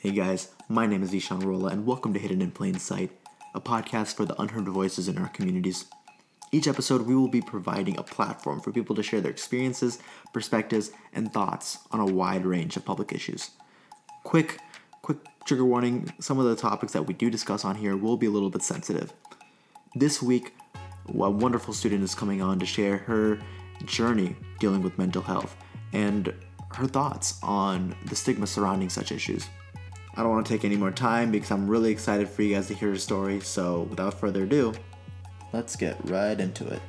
Hey guys, my name is Ishan Rolla, and welcome to Hidden in Plain Sight, a podcast for the unheard voices in our communities. Each episode, we will be providing a platform for people to share their experiences, perspectives, and thoughts on a wide range of public issues. Quick, quick trigger warning some of the topics that we do discuss on here will be a little bit sensitive. This week, a wonderful student is coming on to share her journey dealing with mental health and her thoughts on the stigma surrounding such issues. I don't want to take any more time because I'm really excited for you guys to hear her story. So, without further ado, let's get right into it.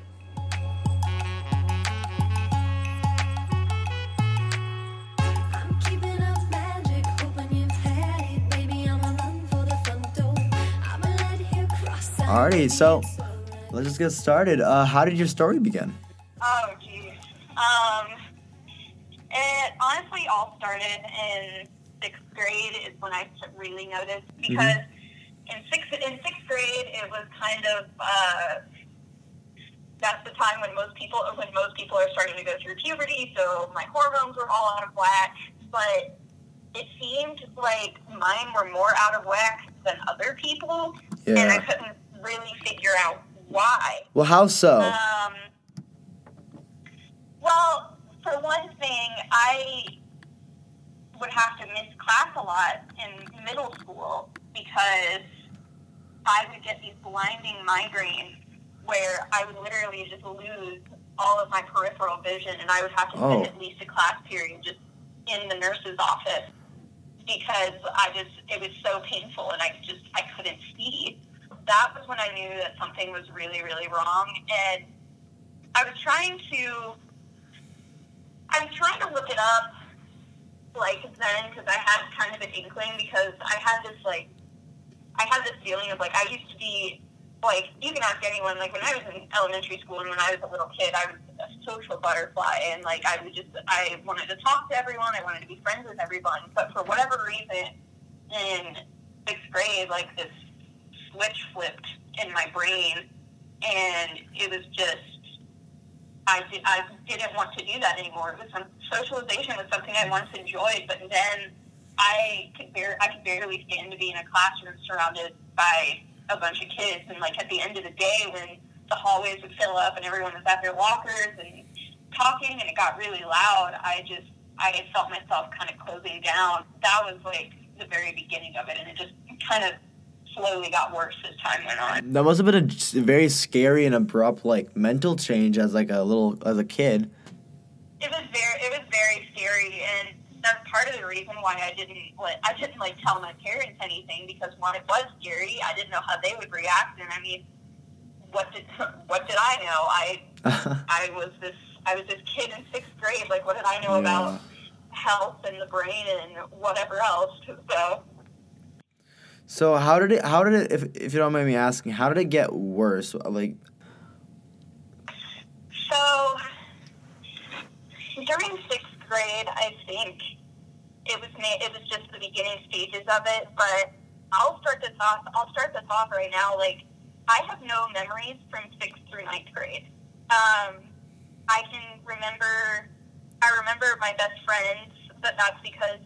I'm keeping up magic, hoping you've had it. Baby, I'ma run for the front door. I'ma let you cross Alrighty, so let's just get started. Uh, how did your story begin? Oh, geez. Um, it honestly all started in sixth grade is when I really noticed because in sixth in sixth grade it was kind of uh, that's the time when most people when most people are starting to go through puberty, so my hormones were all out of whack. But it seemed like mine were more out of whack than other people, and I couldn't really figure out why. Well, how so? Um, well, for one thing, I would have to miss class a lot in middle school because I would get these blinding migraines where I would literally just lose all of my peripheral vision and I would have to spend Oh. at least a class period just in the nurse's office because I just it was so painful and I just I couldn't see. That was when I knew that something was really really wrong and I was trying to I was trying to look it up like then because I had kind of an inkling because I had this like I had this feeling of like I used to be like you can ask anyone like when I was in elementary school and when I was a little kid I was a social butterfly and like I would just I wanted to talk to everyone I wanted to be friends with everyone. But for whatever reason in sixth grade like this switch flipped in my brain and it was just I, did, I didn't want to do that anymore. It was some, socialization was something I once enjoyed, but then I could bar- I could barely stand to be in a classroom surrounded by a bunch of kids. And like at the end of the day, when the hallways would fill up and everyone was at their lockers and talking, and it got really loud, I just I felt myself kind of closing down. That was like the very beginning of it, and it just kind of slowly got worse as time went on. That must have been a very scary and abrupt like mental change as like a little as a kid. it was very it was very scary and that's part of the reason why I didn't like I didn't like tell my parents anything because one it was scary I didn't know how they would react and I mean what did what did I know I I was this I was this kid in sixth grade like what did I know Yeah. about health and the brain and whatever else so So how did it? How did it? If if you don't mind me asking, how did it get worse? Like, So during sixth grade, I think it was ma- it was just the beginning stages of it. But I'll start this off. I'll start this off right now. Like I have no memories from sixth through ninth grade. Um, I can remember. I remember my best friends, but that's because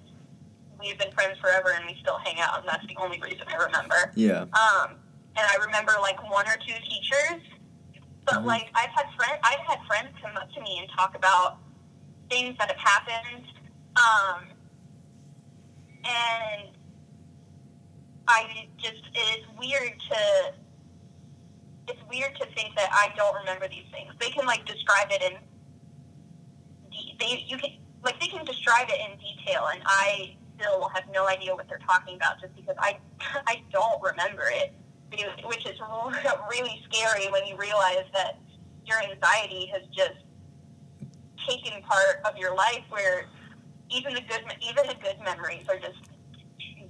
we've been friends forever and we still hang out, and that's the only reason I remember. yeah, Um, and I remember like one or two teachers, but Mhm. like I've had friends, I've had friends come up to me and talk about things that have happened, um, and I just it's weird to it's weird to think that I don't remember these things. They can like describe it in de- they you can like they can describe it in detail, and I still have no idea what they're talking about just because I I don't remember it, which is really scary when you realize that your anxiety has just taken part of your life, where even the good even the good memories are just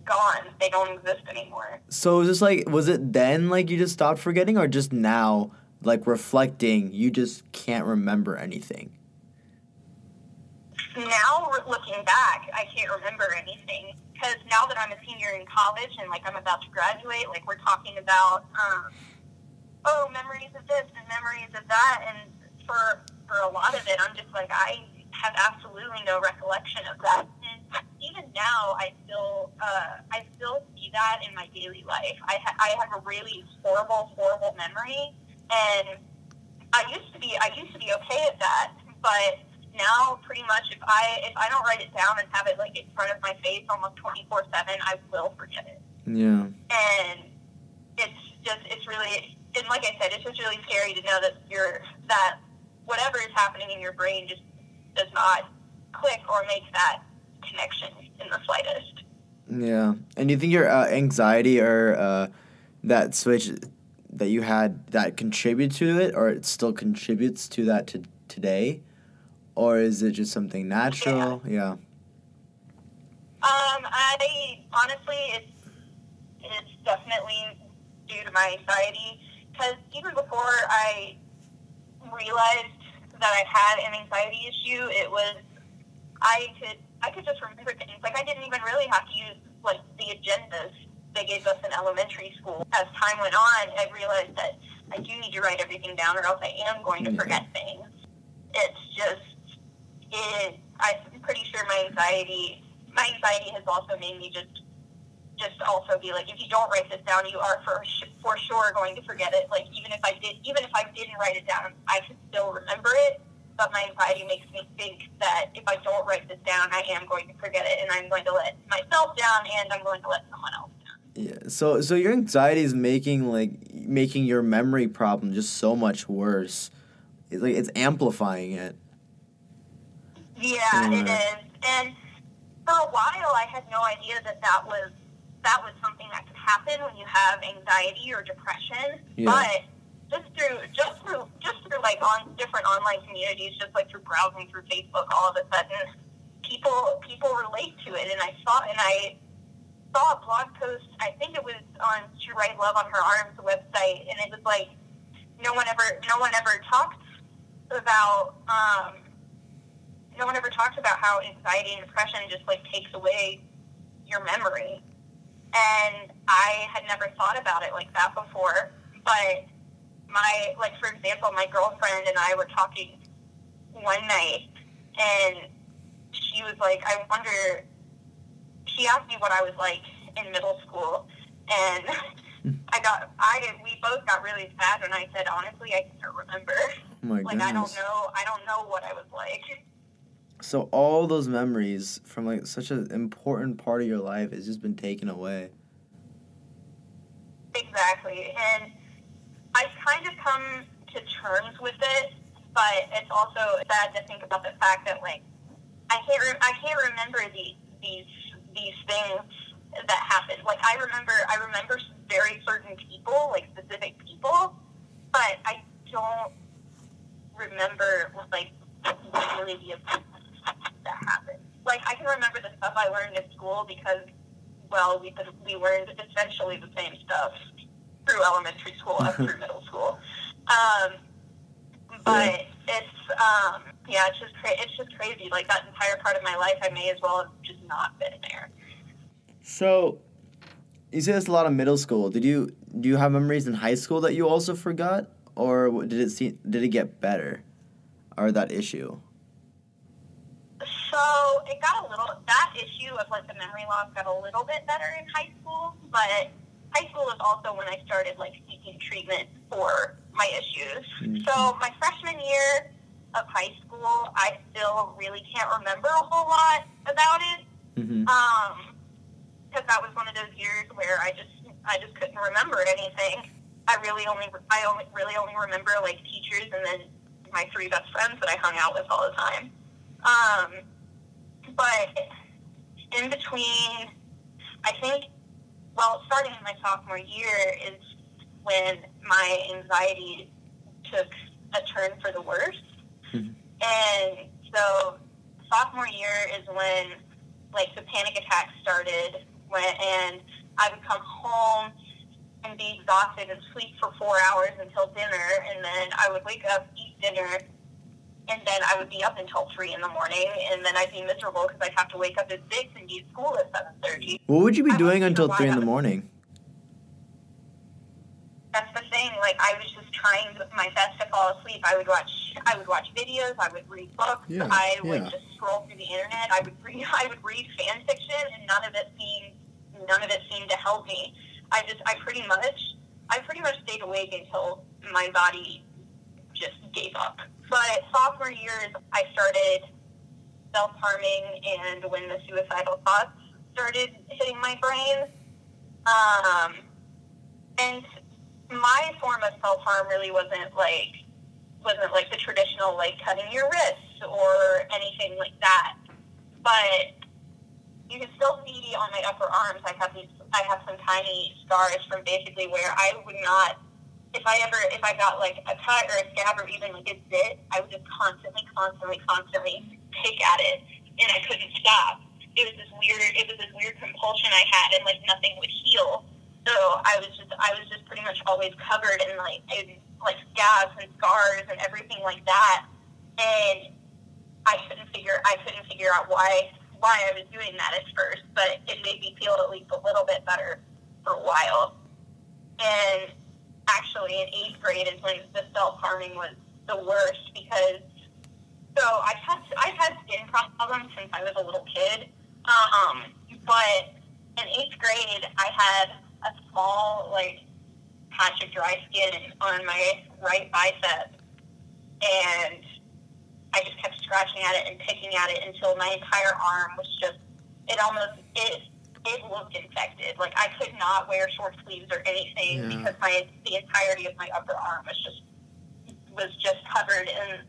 gone; they don't exist anymore. So was this like was it then like you just stopped forgetting or just now like reflecting you just can't remember anything? Now looking back, I can't remember anything because now that I'm a senior in college and like I'm about to graduate, like we're talking about, um, oh, memories of this and memories of that, and for for a lot of it, I'm just like I have absolutely no recollection of that. And even now, I still uh, I still see that in my daily life. I ha- I have a really horrible, horrible memory, and I used to be I used to be okay at that, but now pretty much if I if I don't write it down and have it like in front of my face almost twenty four seven, I will forget it Yeah. and it's just it's really and like I said, it's just really scary to know that you're that whatever is happening in your brain just does not click or make that connection in the slightest. Yeah. And do you think your uh, anxiety or uh, that switch that you had that contribute to it, or it still contributes to that to today, or is it just something natural? Yeah. Um, I honestly, it's it's definitely due to my anxiety because even before I realized that I had an anxiety issue, it was I could I could just remember things like I didn't even really have to use like the agendas they gave us in elementary school. As time went on, I realized that I do need to write everything down, or else I am going to forget things. It's just it. I'm pretty sure my anxiety my anxiety has also made me just just also be like, if you don't write this down, you are for for sure going to forget it. Like even if I did, even if I didn't write it down, I could still remember it. But my anxiety makes me think that if I don't write this down, I am going to forget it, and I'm going to let myself down, and I'm going to let someone else down. Yeah. So so your anxiety is making like making your memory problem just so much worse. It's like it's amplifying it. Yeah, it Right. And for a while, I had no idea that that was that was something that could happen when you have anxiety or depression. Yeah. But just through just through just through like on different online communities, just like through browsing through Facebook, all of a sudden people people relate to it, and I saw and I saw a blog post. I think it was on She Write Love on Her Arms website, and it was like no one ever no one ever talked about. Um, no one ever talks about how anxiety and depression just like takes away your memory. And I had never thought about it like that before. But my like for example, my girlfriend and I were talking one night and she was like, I wonder she asked me what I was like in middle school and I got I we both got really sad when I said honestly I can't remember. Oh my Like I don't know I don't know what I was like. So all those memories from like such an important part of your life has just been taken away. Exactly. And I've kind of come to terms with it, but it's also sad to think about the fact that like I can't re- I can't remember the, these these things that happened. Like I remember I remember very certain people, like specific people, but I don't remember like really the that happened. Like I can remember the stuff I learned in school because well, we we learned essentially the same stuff through elementary school up through middle school. Um, but it's um, yeah, it's just cra- it's just crazy. Like that entire part of my life, I may as well have just not been there. So you say this a lot of middle school. Did you do you have memories in high school that you also forgot, or did it see did it get better, or that issue? So it got a little that issue of like the memory loss got a little bit better in high school, but high school is also when I started like seeking treatment for my issues. Mhm. So my freshman year of high school, I still really can't remember a whole lot about it. Mm-hmm. Um, because that was one of those years where I just I just couldn't remember anything. I really only I only really only remember like teachers and then my three best friends that I hung out with all the time. Um, but in between, I think, well, starting in my sophomore year is when my anxiety took a turn for the worse. Mhm. And so sophomore year is when like the panic attacks started when and I would come home and be exhausted and sleep for four hours until dinner and then I would wake up, eat dinner, and then I would be up until three in the morning and then I'd be miserable because I'd have to wake up at six and be at school at seven thirty. What would you be I doing until three in the morning? That's the thing. Like I was just trying my best to fall asleep. I would watch I would watch videos. I would read books. Yeah, I would yeah. just scroll through the internet. I would read. I would read fan fiction, and none of it seemed none of it seemed to help me. I just I pretty much I pretty much stayed awake until my body just gave up. But sophomore year, I started self harming, and when the suicidal thoughts started hitting my brain, um, and my form of self harm really wasn't like wasn't like the traditional like cutting your wrists or anything like that. But you can still see on my upper arms I have these I have some tiny scars from basically where I would not if I ever if I got like a cut or a scab or even like a zit, I would just constantly, constantly, constantly pick at it and I couldn't stop. It was this weird it was this weird compulsion I had and like nothing would heal. So I was just I was just pretty much always covered in like in like scabs and scars and everything like that. And I couldn't figure I couldn't figure out why why I was doing that at first, but it made me feel at least a little bit better for a while. And actually in eighth grade is when the self harming was the worst because so I've had I've had skin problems since I was a little kid. Um, but in eighth grade I had a small like patch of dry skin on my right bicep and I just kept scratching at it and picking at it until my entire arm was just it almost it it looked infected. Like I could not wear short sleeves or anything Yeah. because my the entirety of my upper arm was just was just covered in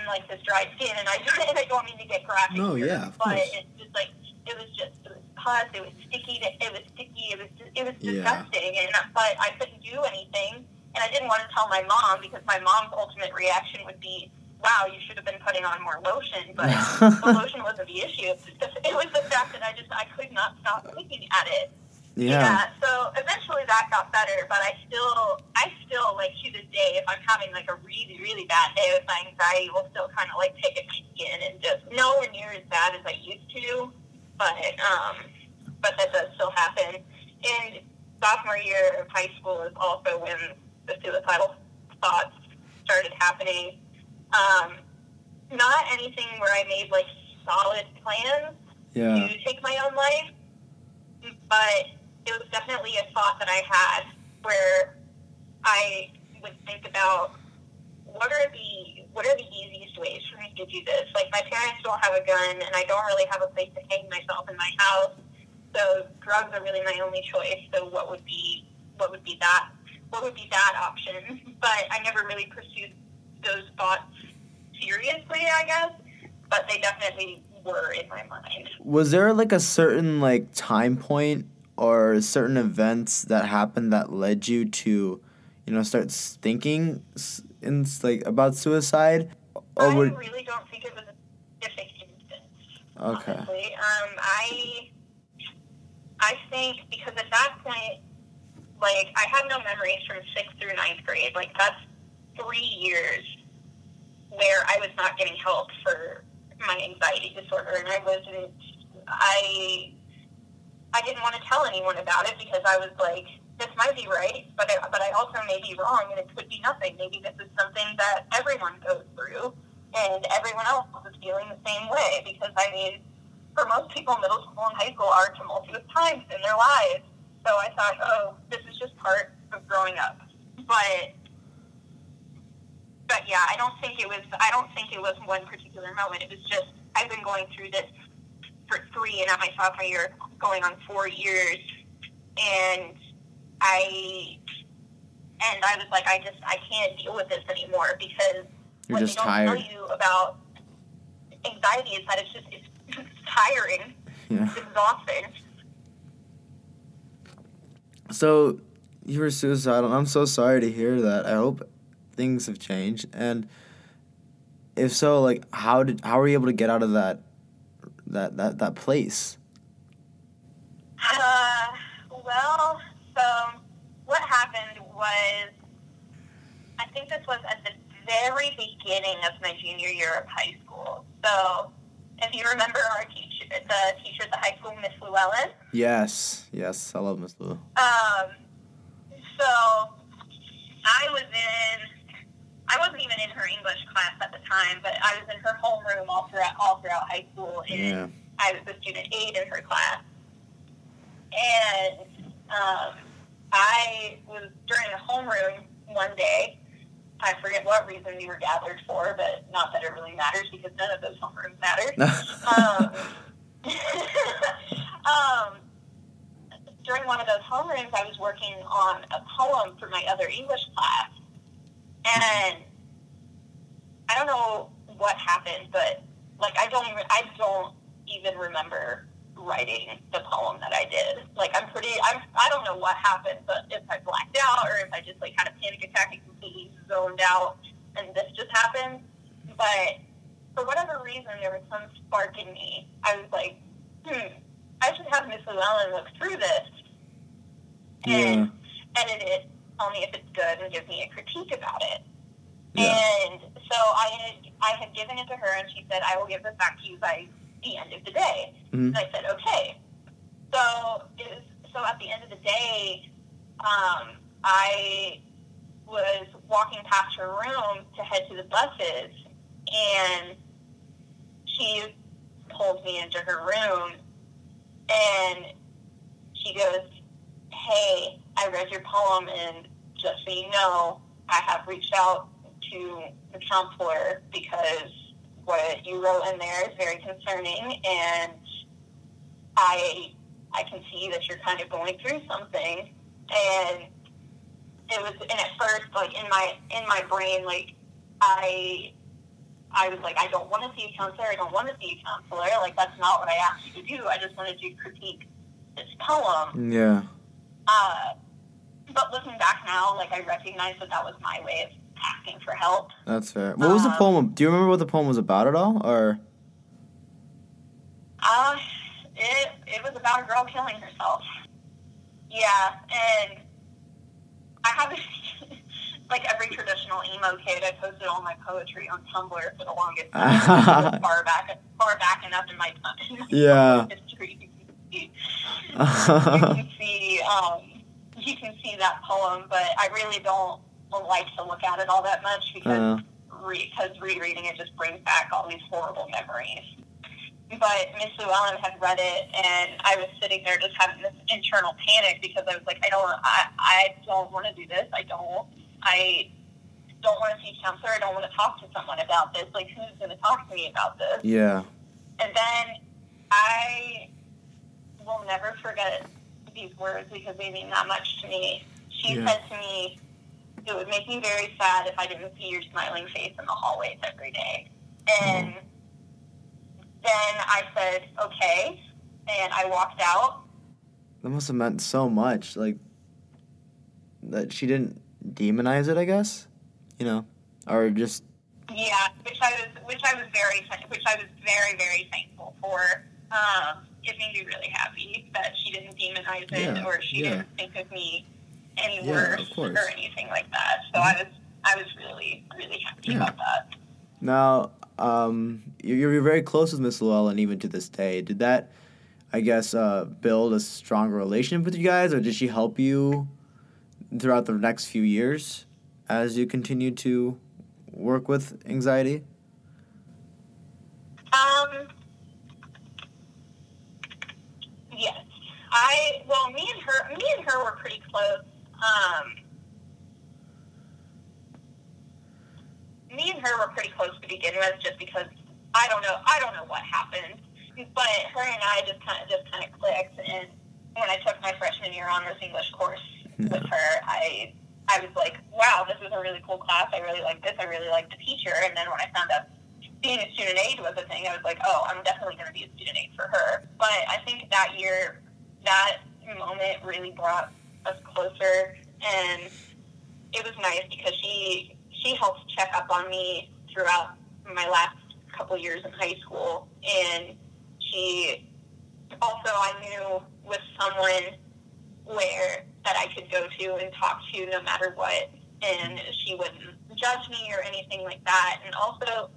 in like this dry skin and I and I don't mean to get graphic No, here, yeah, but course. it's just like it was just it was pus, it was sticky, it was sticky, it was it was Yeah. disgusting and but I couldn't do anything and I didn't want to tell my mom because my mom's ultimate reaction would be, "Wow, you should have been putting on more lotion." But the lotion wasn't the issue. It was the fact that I just I could not stop looking at it. Yeah. So eventually that got better, but I still I still like to this day if I'm having like a really really bad day with my anxiety, will still kind of like pick at my skin and just nowhere near as bad as I used to, but um, but that does still happen. And sophomore year of high school is also when the suicidal thoughts started happening. Um, not anything where I made like solid plans Yeah. to take my own life, but it was definitely a thought that I had where I would think about what are the what are the easiest ways for me to do this? Like my parents don't have a gun, and I don't really have a place to hang myself in my house, so drugs are really my only choice. So what would be what would be that what would be that option? But I never really pursued those thoughts seriously, I guess. But they definitely were in my mind. Was there like a certain like time point or certain events that happened that led you to, you know, start thinking in like about suicide? Or I would really don't think it was a specific instance. okay. Honestly. Um, I I think because at that point, like I have no memories from sixth through ninth grade. Like that's three years where I was not getting help for my anxiety disorder, and I wasn't. I I didn't want to tell anyone about it because I was like, this might be right, but I, but I also may be wrong, and it could be nothing. Maybe this is something that everyone goes through, and everyone else is feeling the same way. Because I mean, for most people, middle school and high school are tumultuous times in their lives. So I thought, oh, this is just part of growing up. But but yeah, I don't think it was. I don't think it was one particular moment. It was just I've been going through this for three, and at my sophomore year, going on four years, and I and I was like, I just I can't deal with this anymore because You're what just they don't tired. tell you about anxiety is that it's just it's, it's tiring, Yeah. it's exhausting. So you were suicidal. I'm so sorry to hear that. I hope things have changed. And if so, like how did how were you able to get out of that that that that place? Uh, well, so what happened was, I think this was at the very beginning of my junior year of high school. So, if you remember our teacher, the teacher at the high school, Miss Llewellyn, Yes. Yes. I love Miss Lou. um, so I was in, I wasn't even in her English class at the time, but I was in her homeroom all throughout all throughout high school, and Yeah. I was a student aide in her class. And um, I was during a homeroom one day. I forget what reason we were gathered for, but not that it really matters because none of those homerooms matter. um, um, during one of those homerooms, I was working on a poem for my other English class, and I don't know what happened, but like I don't even I don't even remember writing the poem that I did. Like I'm pretty I'm I don't know what happened, but if I blacked out or if I just like had a panic attack and completely zoned out and this just happened. But for whatever reason there was some spark in me. I was like, hmm, I should have Miss Llewellyn look through this and edit it, tell me if it's good and give me a critique about it. Yeah. And so I had I had given it to her, and she said, "I will give this back to you by the end of the day." Mhm. And I said, "Okay." So it was, so at the end of the day, um, I was walking past her room to head to the buses, and she pulled me into her room, and she goes, "Hey, I read your poem, and just so you know, I have reached out to the counselor because what you wrote in there is very concerning, and I I can see that you're kind of going through something, and it was and at first like in my in my brain like I I was like I don't want to see a counselor I don't want to see a counselor like that's not what I asked you to do I just wanted to critique this poem Yeah. Uh, but looking back now like I recognize that that was my way of asking for help That's fair. What was the Um, poem? Do you remember what the poem was about at all? Or Uh, it it was about a girl killing herself. Yeah, and I have like every traditional emo kid. I posted all my poetry on Tumblr for the longest time, far back, far back enough in my time. Yeah. history. You can see, you can see, um, you can see that poem, but I really don't like to look at it all that much because Uh, re- because rereading it just brings back all these horrible memories. But Miss Llewellyn had read it, and I was sitting there just having this internal panic because I was like, I don't, I, I don't want to do this. I don't, I don't want to see counselor. I don't want to talk to someone about this. Like, who's going to talk to me about this? yeah. And then I will never forget these words because they mean that much to me. She Yeah. said to me, it would make me very sad if I didn't see your smiling face in the hallways every day. And then I said, okay. And I walked out. That must have meant so much. Like that she didn't demonize it, I guess. You know, or just Yeah, which I was, which I was very, which I was very, very thankful for. Um, it made me really happy that she didn't demonize it Yeah, or she yeah. didn't think of me any Yeah, worse or anything like that. So I was, I was really, really happy about that. now. Um, you- you're very close with Miss Llewellyn even to this day. Did that, I guess, uh, build a stronger relationship with you guys, or did she help you throughout the next few years as you continue to work with anxiety? Um, yes, I well, me and her, me and her were pretty close. Um, me and her were pretty close to begin with, just because I don't know, I don't know what happened, but her and I just kind of just kind of clicked. And when I took my freshman year honors English course with her, I I was like, wow, this is a really cool class. I really like this. I really like the teacher. And then when I found out being a student aide was a thing, I was like, oh, I'm definitely going to be a student aide for her. But I think that year, that moment really brought us closer, and it was nice because she she helped check up on me throughout my last couple years in high school, and she also I knew was someone where that I could go to and talk to no matter what, and she wouldn't judge me or anything like that. And also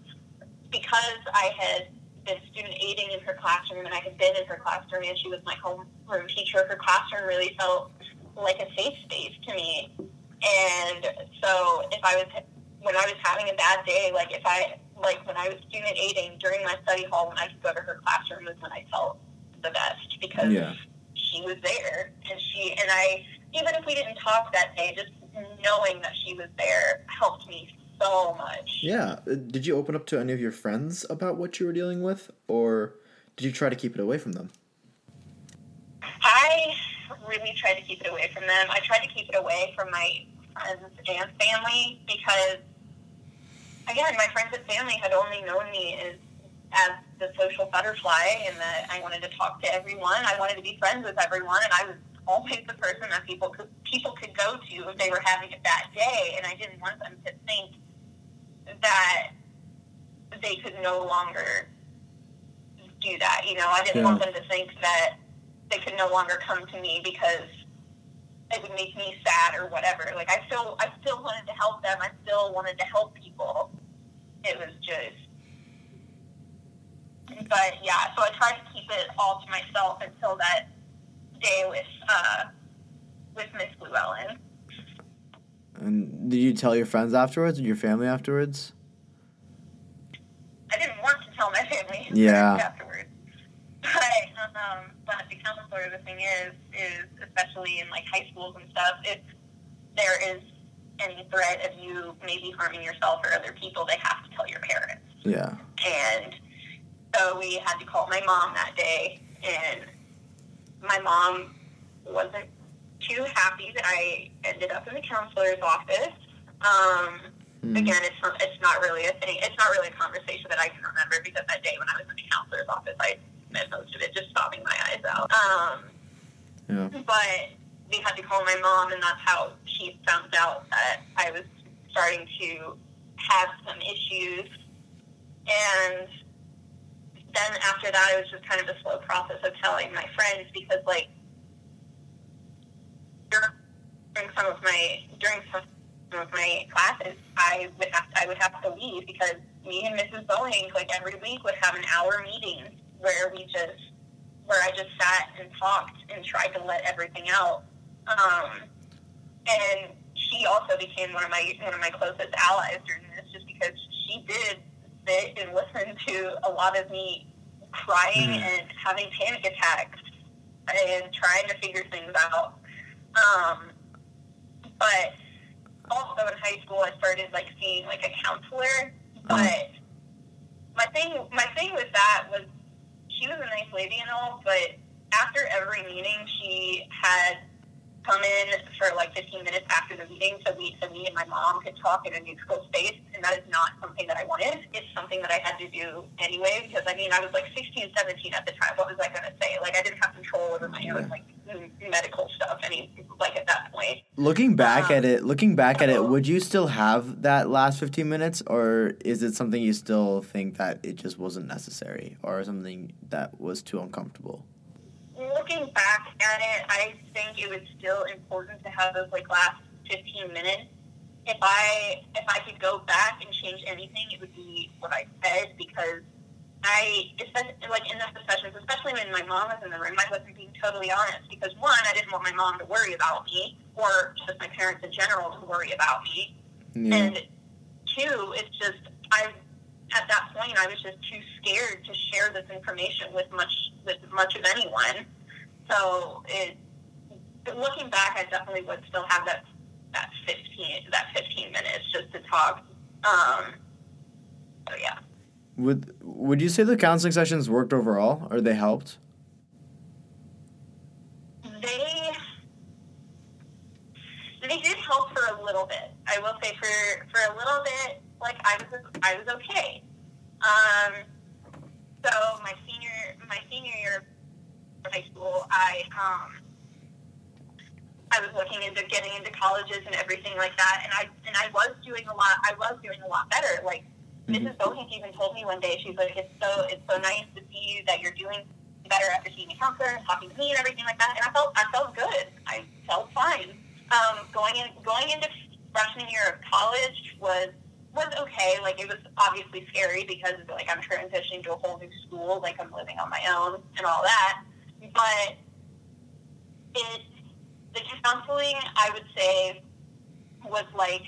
because I had been student aiding in her classroom and I had been in her classroom and she was my homeroom teacher, her classroom really felt like a safe space to me. And so if I was when I was having a bad day, like if I like when I was student aiding during my study hall, when I could go to her classroom was when I felt the best because Yeah. she was there and she and I even if we didn't talk that day, just knowing that she was there helped me so much. Yeah. Uh, Did you open up to any of your friends about what you were dealing with, or did you try to keep it away from them? I really tried to keep it away from them. I tried to keep it away from my friends and family because, again, my friends and family had only known me as, as the social butterfly and that I wanted to talk to everyone. I wanted to be friends with everyone, and I was always the person that people could people could go to if they were having a bad day, and I didn't want them to think that they could no longer do that. You know, I didn't want them to think that they could no longer come to me because it would make me sad or whatever. Like I still I still wanted to help them. I still wanted to help people. It was just but yeah, so I tried to keep it all to myself until that day with uh with Miss Llewellyn. And did you tell your friends afterwards, and your family afterwards? I didn't want to tell my family Yeah. afterwards. But um, but the counselor, the thing is, is especially in like high schools and stuff, if there is any threat of you maybe harming yourself or other people, they have to tell your parents. Yeah. And so we had to call my mom that day, and my mom wasn't too happy that I ended up in the counselor's office. Um, Hmm. Again, it's not, it's not really a thing. It's not really a conversation that I can remember because that day when I was in the counselor's office, I spent most of it just sobbing my eyes out. Um, Yeah. but we had to call my mom, and that's how she found out that I was starting to have some issues. And then after that, it was just kind of a slow process of telling my friends because, like, during some of my during some of my classes, I would have I would have to leave because me and Mrs. Boeing, like every week, would have an hour meeting where we just where I just sat and talked and tried to let everything out. Um, and she also became one of my one of my closest allies during this, just because she did sit and listen to a lot of me crying Mhm. and having panic attacks and trying to figure things out. Um, but also in high school, I started like seeing like a counselor. But my thing, my thing with that was she was a nice lady and all, but after every meeting, she had come in for like 15 minutes after the meeting so we, so me and my mom could talk in a neutral space, and that is not something that I wanted. It's something that I had to do anyway because I mean I was like 16, 17 at the time. What was I gonna say? Like I didn't have control over my own like medical stuff any like at that point. Looking back Um, at it, looking back at it, would you still have that last 15 minutes or is it something you still think that it just wasn't necessary or something that was too uncomfortable? Looking back at it, I think it was still important to have those like last 15 minutes. If I if I could go back and change anything, it would be what I said because I especially like in those sessions, especially when my mom was in the room, I wasn't being totally honest because one, I didn't want my mom to worry about me or just my parents in general to worry about me. Yeah. And two, it's just I at that point I was just too scared to share this information with much with much of anyone. So it looking back, I definitely would still have that that fifteen that fifteen minutes just to talk. Um, so yeah, Would would you say the counseling sessions worked overall or they helped? they they did help for a little bit. I will say for for a little bit, like I was I was okay. Um, so my senior my senior year of high school, I um I was looking into getting into colleges and everything like that, and I and I was doing a lot. I was doing a lot better. Like Mrs. Bohank even told me one day, she's like, "It's so it's so nice to see that you're doing better after seeing a counselor and talking to me and everything like that." And I felt I felt good. I felt fine. Um, going in going into freshman year of college was was okay. Like it was obviously scary because like I'm transitioning to a whole new school, like I'm living on my own and all that. But it the counseling I would say was like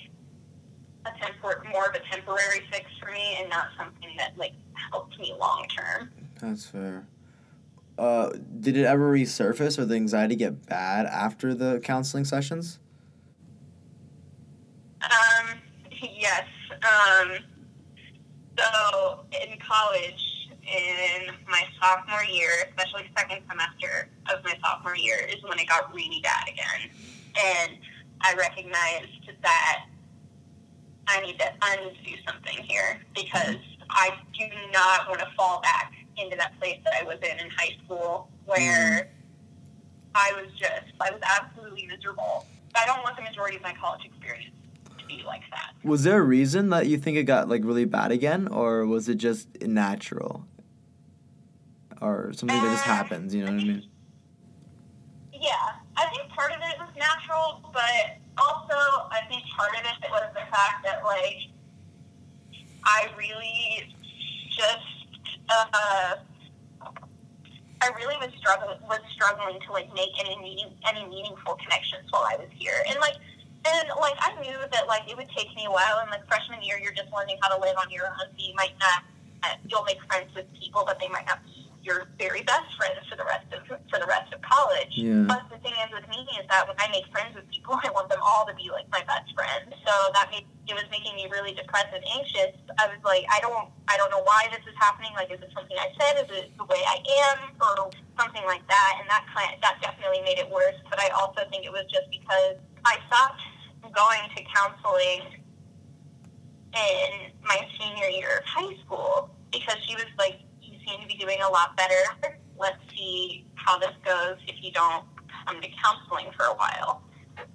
a tempor- more of a temporary fix for me and not something that like helped me long term. That's fair. Uh, did it ever resurface or the anxiety get bad after the counseling sessions? Um, yes. Um, so in college, in my sophomore year, especially second semester of my sophomore year, is when it got really bad again, and I recognized that I need to I need to do something here because I do not want to fall back into that place that I was in in high school where mm-hmm. I was just I was absolutely miserable. I don't want the majority of my college experience to be like that. Was there a reason that you think it got like really bad again, or was it just natural, or something that just happens? You know what I mean? Yeah, I think part of it was natural, but also I think part of it was the fact that like I really just uh, I really was struggling was struggling to like make any meaning any meaningful connections while I was here, and like and like I knew that like it would take me a while. And like freshman year, you're just learning how to live on your own. So you might not you'll make friends with people, but they might not be your very best friends for the rest of for the rest of college. Yeah. But the thing is with me is that when I make friends with people, I want them all to be like my best friends. So that made it was making me really depressed and anxious. I was like, I don't I don't know why this is happening. Like, is it something I said? Is it the way I am, or something like that? And that kind that definitely made it worse. But I also think it was just because I stopped going to counseling in my senior year of high school because she was like, seem to be doing a lot better. Let's see how this goes if you don't come to counseling for a while.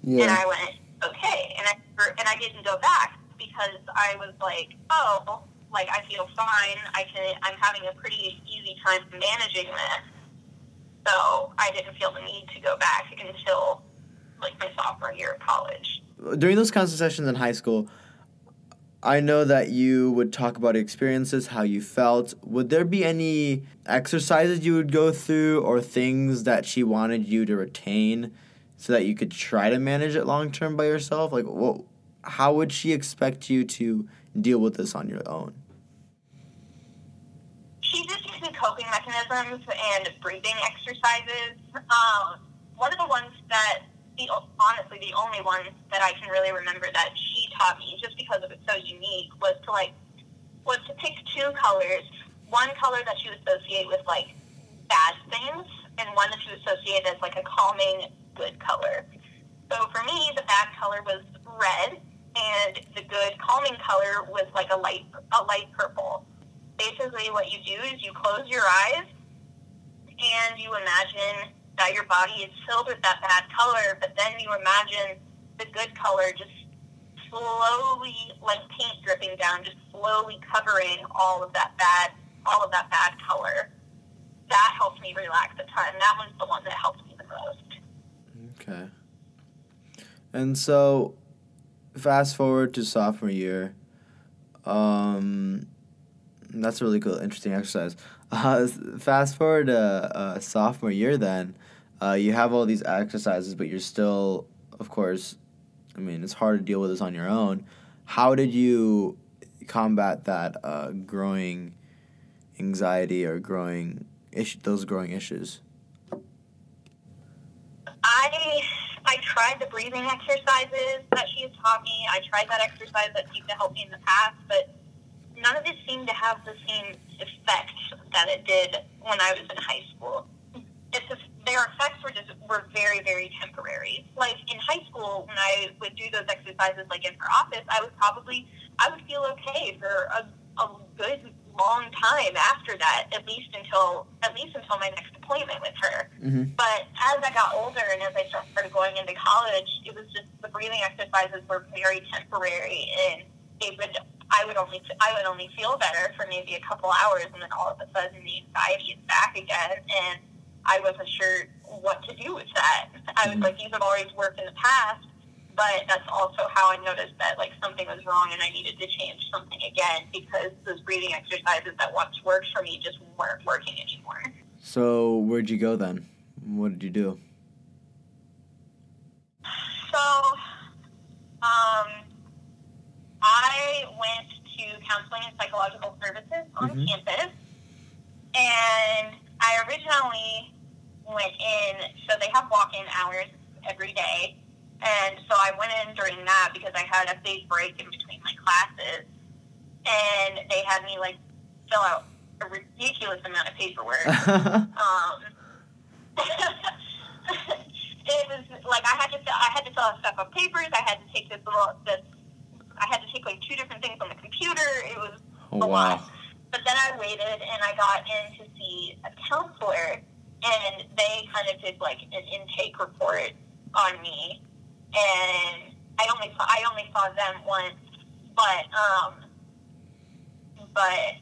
Yeah. And I went, okay. And I er, and I didn't go back because I was like, oh, like I feel fine. I can. I'm having a pretty easy time managing this. So I didn't feel the need to go back until like my sophomore year of college. during those counseling sessions in high school, I know that you would talk about experiences, how you felt. Would there be any exercises you would go through or things that she wanted you to retain so that you could try to manage it long term by yourself? Like, what, how would she expect you to deal with this on your own? She just used coping mechanisms and breathing exercises. Um, one of the ones that, the honestly, the only one that I can really remember that she taught me, just because it was so unique, was to like, was to pick two colors. One color that you associate with like bad things, and one that you associate as like a calming, good color. So for me, the bad color was red, and the good calming color was like a light, a light purple basically what you do is you close your eyes and you imagine that your body is filled with that bad color, but then you imagine the good color just slowly, like paint dripping down, just slowly covering all of that bad, all of that bad color. That helped me relax a ton. That was the one that helped me the most. Okay. And so, fast forward to sophomore year. Um, that's a really cool, interesting exercise. Uh, fast forward to uh, sophomore year, then uh, you have all these exercises, but you're still, of course, I mean, it's hard to deal with this on your own. How did you combat that uh, growing anxiety or growing issue, those growing issues? I I tried the breathing exercises that she had taught me. I tried that exercise that seemed to help me in the past, but none of it seemed to have the same effect that it did when I was in high school. It's their effects were just were very very temporary. Like in high school, when I would do those exercises, like in her office, I would probably I would feel okay for a, a good long time after that, at least until at least until my next appointment with her. Mm-hmm. But as I got older and as I started going into college, it was just the breathing exercises were very temporary, and it would I would only I would only feel better for maybe a couple hours, and then all of a sudden the anxiety is back again, and I wasn't sure what to do with that. I was Mhm. like, these have always worked in the past, but that's also how I noticed that like something was wrong and I needed to change something again because those breathing exercises that once worked for me just weren't working anymore. So, where'd you go then? What did you do? So, um, I went to counseling and psychological services on Mhm. campus. And I originally went in, so they have walk in hours every day. And so I went in during that because I had a big break in between my classes. And they had me like fill out a ridiculous amount of paperwork. um, it was like I had to fill, I had to fill out stuff on papers. I had to take this little this. I had to take like two different things on the computer. It was oh, a wow. lot. But then I waited and I got in to see a counselor, and they kind of did like an intake report on me, and I only saw, I only saw them once, but um, but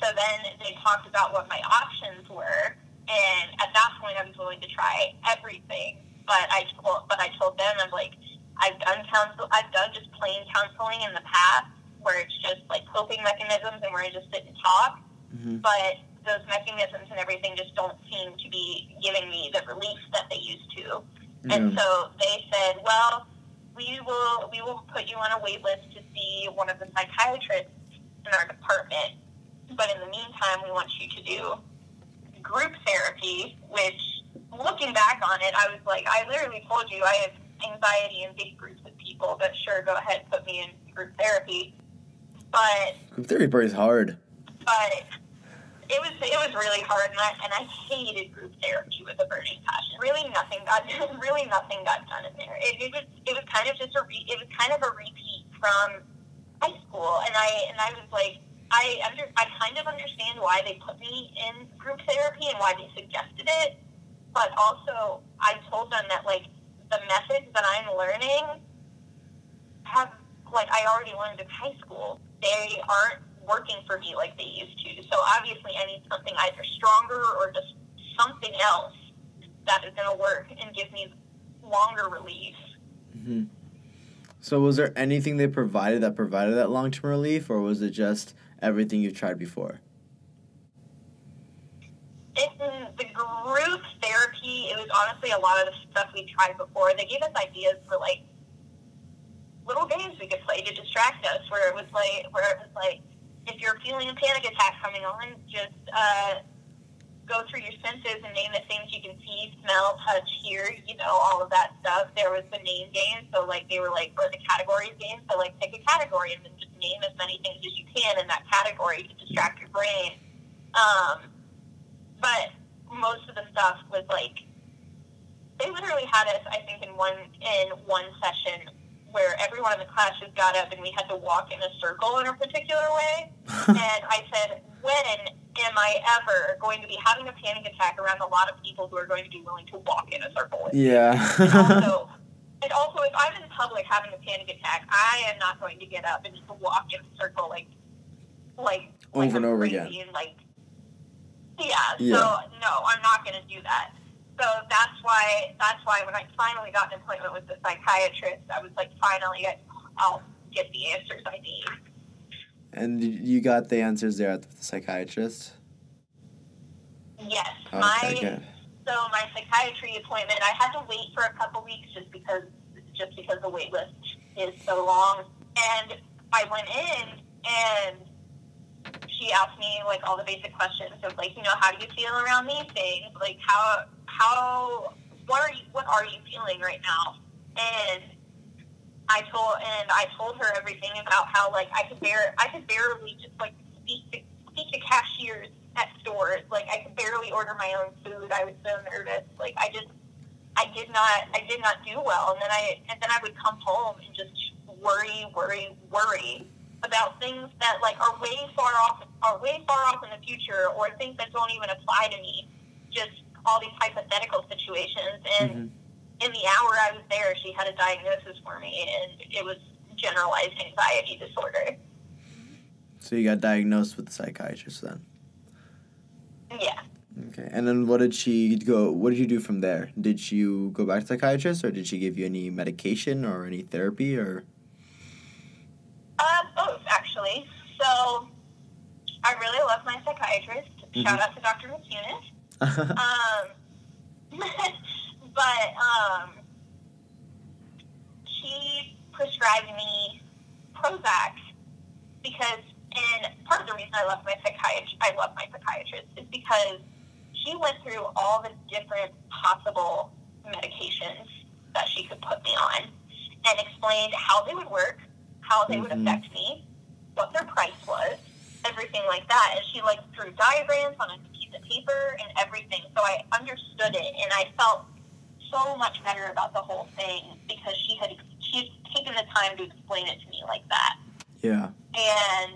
so then they talked about what my options were, and at that point I was willing to try everything. But I told but I told them I'm like I've done counsel I've done just plain counseling in the past where it's just like coping mechanisms and where I just sit and talk. Mhm. But those mechanisms and everything just don't seem to be giving me the relief that they used to. And so they said, well, we will we will put you on a wait list to see one of the psychiatrists in our department. But in the meantime, we want you to do group therapy, which looking back on it, I was like, I literally told you I have anxiety in big groups of people, but sure, go ahead, put me in group therapy. But Group therapy is hard. but it was it was really hard, and I, and I hated group therapy with a burning passion. Really, nothing got really nothing got done in there. It, it was it was kind of just a re, it was kind of a repeat from high school, and I and I was like. I under I kind of understand why they put me in group therapy and why they suggested it, but also I told them that like the methods that I'm learning have like I already learned in high school. They aren't working for me like they used to. So obviously I need something either stronger or just something else that is going to work and give me longer relief. hmm So, was there anything they provided that provided that long term relief, or was it just everything you've tried before? It, the group therapy, it was honestly a lot of the stuff we tried before. They gave us ideas for like little games we could play to distract us. Where it was like, where it was like, if you're feeling a panic attack coming on, just uh, go through your senses and name the things you can see, smell, touch, hear. You know, all of that stuff. There was the name game, so like they were like, or the categories game. So like, pick a category and then just name as many things as you can in that category to distract your brain. Um, but most of the stuff was like they literally had us i think in one in one session where everyone in the class just got up and we had to walk in a circle in a particular way and i said when am i ever going to be having a panic attack around a lot of people who are going to be willing to walk in a circle with me yeah. and also and also if i'm in public having a panic attack i am not going to get up and just walk in a circle like like Over like and over again. and like yeah, Yeah. so no, I'm not going to do that. So that's why that's why when I finally got an appointment with the psychiatrist, I was like, finally, I'll get the answers I need. and you got the answers there at the psychiatrist? Yes, oh, Okay, my good. so my psychiatry appointment, I had to wait for a couple weeks just because just because the wait list is so long. And I went in and she asked me like all the basic questions of like, you know, how do you feel around these things? Like how how what are you what are you feeling right now? And I told and I told her everything about how like I could bear I could barely just like speak to speak to cashiers at stores. Like I could barely order my own food. I was so nervous. Like I just I did not I did not do well and then I and then I would come home and just worry, worry, worry about things that like are way far off are way far off in the future or things that don't even apply to me. Just all these hypothetical situations and Mhm. in the hour I was there she had a diagnosis for me and it was generalized anxiety disorder. So, you got diagnosed with the psychiatrist then? Yeah. Okay. And then what did she go? What did you do from there? Did you go back to psychiatrist, or did she give you any medication or any therapy, or? Uh, both, actually. So, I really love my psychiatrist. Shout out to Dr. Matunis. Um, but um, she prescribed me Prozac, because and part of the reason I love my psychiatrist I love my psychiatrist is because she went through all the different possible medications that she could put me on and explained how they would work, how they would Mhm. affect me, what their price was, everything like that. And she like drew diagrams on a of paper and everything. So I understood it and I felt so much better about the whole thing because she had she'd taken the time to explain it to me like that. Yeah. And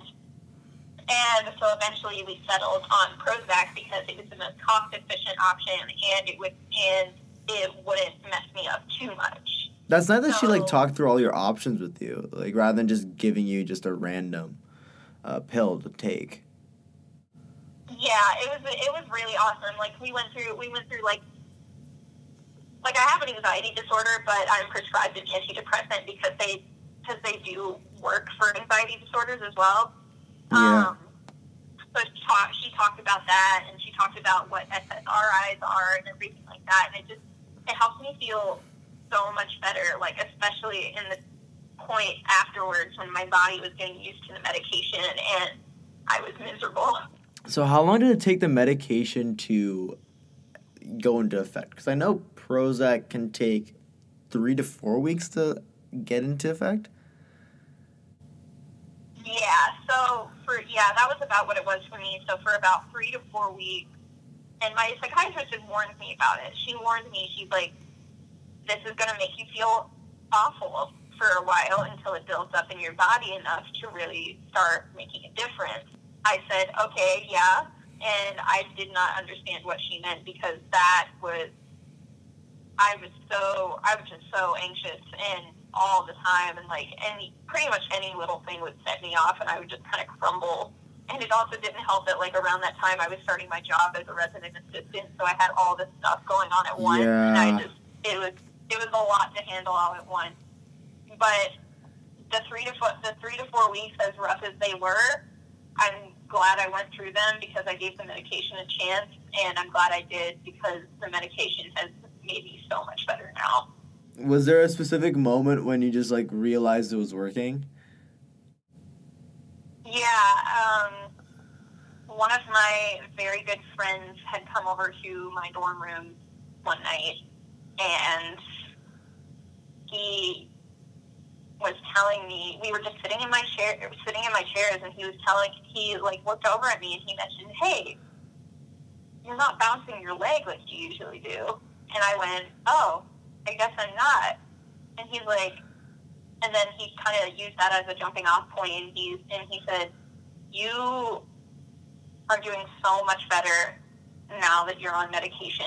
and so eventually we settled on Prozac because it was the most cost efficient option and it would and it wouldn't mess me up too much. That's nice that she like talked through all your options with you, like rather than just giving you just a random uh, pill to take. Yeah, it was it was really awesome. Like we went through we went through like like I have an anxiety disorder, but I'm prescribed an antidepressant because they because they do work for anxiety disorders as well. Yeah. Um, so she talked, she talked about that, and she talked about what SSRIs are and everything like that, and it just it helps me feel so much better. Like especially in the point afterwards when my body was getting used to the medication and I was miserable. So how long did it take the medication to go into effect? Because I know Prozac can take three to four weeks to get into effect. Yeah, so for yeah, that was about what it was for me. So for about three to four weeks, and my psychiatrist had warned me about it. She warned me. She's like, "This is going to make you feel awful for a while until it builds up in your body enough to really start making a difference." I said, "Okay, yeah," and I did not understand what she meant because that was I was so I was just so anxious and all the time and like any pretty much any little thing would set me off and I would just kind of crumble. And it also didn't help that like around that time I was starting my job as a resident assistant, so I had all this stuff going on at once. And I Yeah. just it was it was a lot to handle all at once. But the three to four, the three to four weeks, as rough as they were, I'm glad I went through them because I gave the medication a chance, and I'm glad I did because the medication has made me so much better now. Was there a specific moment when you just like realized it was working? Yeah, um, one of my very good friends had come over to my dorm room one night, and he telling me we were just sitting in my chair, sitting in my chairs, and he was telling he like looked over at me and he mentioned, "Hey, you're not bouncing your leg like you usually do," and I went, "Oh, I guess I'm not," and he's like and then he kind of used that as a jumping off point and he's and he said you are doing so much better now that you're on medication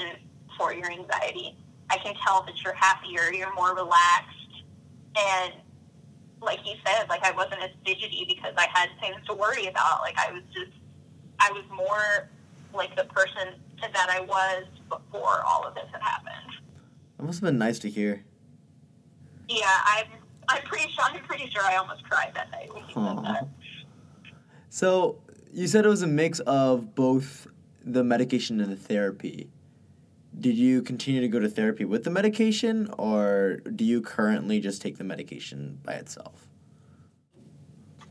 for your anxiety. I can tell that you're happier you're more relaxed and like he said like i wasn't as fidgety because i had things to worry about like i was just i was more like the person that i was before all of this had happened That must have been nice to hear. yeah i'm i'm pretty sure i'm pretty sure i almost cried that night when he said that So you said it was a mix of both the medication and the therapy. Did you continue to go to therapy with the medication, or do you currently just take the medication by itself?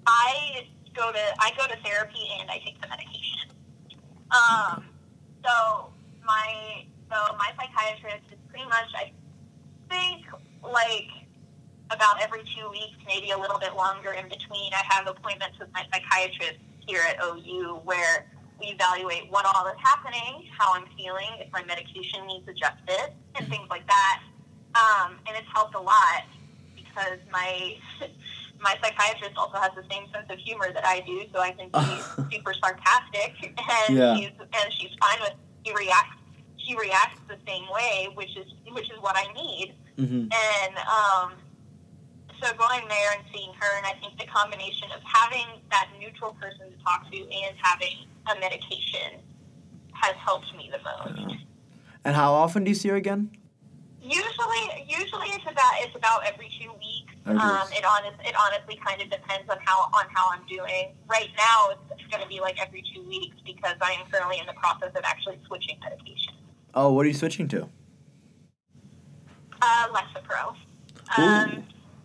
I go to I go to therapy and I take the medication. Um, so my so my psychiatrist is pretty much I think like about every two weeks, maybe a little bit longer in between. I have appointments with my psychiatrist here at OU where we evaluate what all is happening, how I'm feeling, if my medication needs adjusted, and things like that. Um, and it's helped a lot because my my psychiatrist also has the same sense of humor that I do, so I can be super sarcastic, and Yeah. she's and she's fine with she reacts she reacts the same way, which is which is what I need. Mm-hmm. And um, so going there and seeing her, and I think the combination of having that neutral person to talk to and having a medication has helped me the most. And how often do you see her again? Usually, usually it's about it's about every two weeks. Okay. Um, it honest it honestly kind of depends on how on how I'm doing. Right now, it's going to be like every two weeks because I am currently in the process of actually switching medication. Oh, what are you switching to? Uh, Lexapro. Um,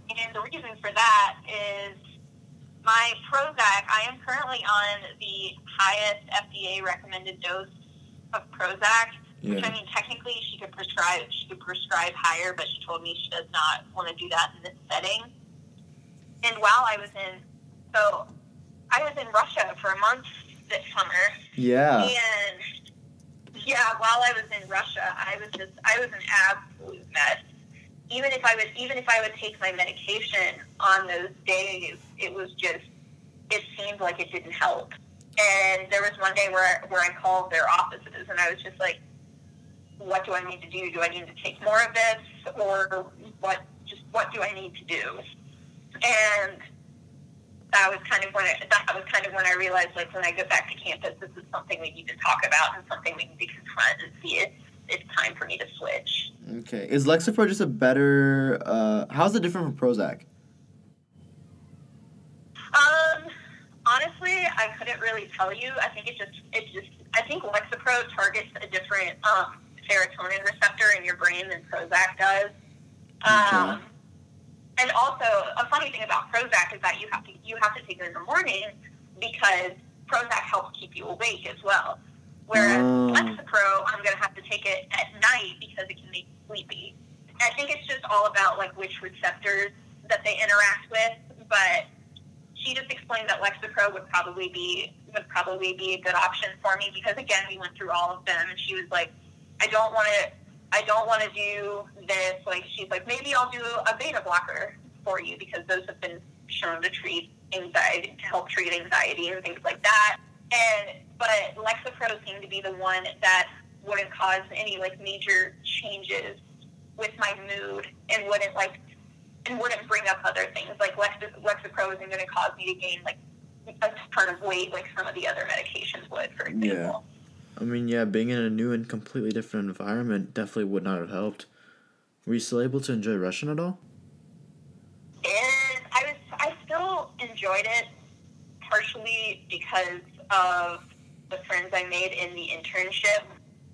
and the reason for that is my Prozac, I am currently on the highest FDA recommended dose of Prozac. Which I mean, technically, she could prescribe she could prescribe higher, but she told me she does not want to do that in this setting. And while I was in, so I was in Russia for a month this summer, Yeah. and yeah, while I was in Russia, I was just I was an absolute mess. Even if I would even if I would take my medication on those days, it was just it seemed like it didn't help. And there was one day where where I called their offices and I was just like, What do I need to do? Do I need to take more of this or what just what do I need to do? And that was kind of when I, that was kind of when I realized, like, when I get back to campus, this is something we need to talk about and something we need to confront and see if it's time for me to switch. Okay. Is Lexapro just a better? Uh, how's it different from Prozac? Um, honestly, I couldn't really tell you. I think it just, it just, I think Lexapro targets a different um, serotonin receptor in your brain than Prozac does. Um, and also, a funny thing about Prozac is that you have to you have to take it in the morning because Prozac helps keep you awake as well. Whereas Oh. Lexapro, I'm going to have to take it at night because it can make you sleepy. I think it's just all about like which receptors that they interact with. But she just explained that Lexapro would probably be would probably be a good option for me because again, we went through all of them, and she was like, I don't want to. I don't want to do this. Like she's like, maybe I'll do a beta blocker for you because those have been shown to treat anxiety, to help treat anxiety and things like that. And but Lexapro seemed to be the one that wouldn't cause any like major changes with my mood and wouldn't like and wouldn't bring up other things like Lex- Lexapro isn't going to cause me to gain like a ton of weight like some of the other medications would, for example. I mean, yeah, being in a new and completely different environment definitely would not have helped. Were you still able to enjoy Russian at all? And I was I still enjoyed it partially because of the friends I made in the internship.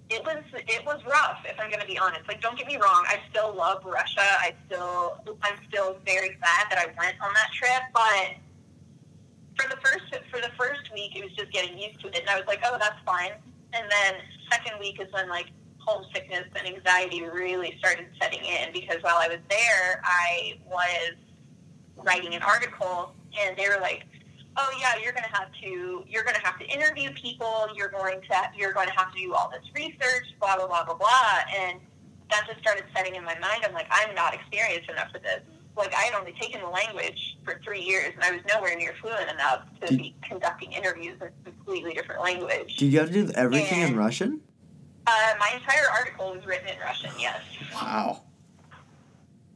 It was it was rough if I'm going to be honest. Like don't get me wrong, I still love Russia. I still I'm still very glad that I went on that trip, but for the first for the first week it was just getting used to it and I was like, "Oh, that's fine." And then second week is when like homesickness and anxiety really started setting in because while I was there, I was writing an article and they were like oh yeah you're going to have to you're going to have to interview people you're going to you're going to have to do all this research blah blah blah blah blah and that just started setting in my mind i'm like i'm not experienced enough for this like i had only taken the language for three years and i was nowhere near fluent enough to Did- be conducting interviews in a completely different language Did you have to do everything in Russian? uh, my entire article was written in russian yes Wow.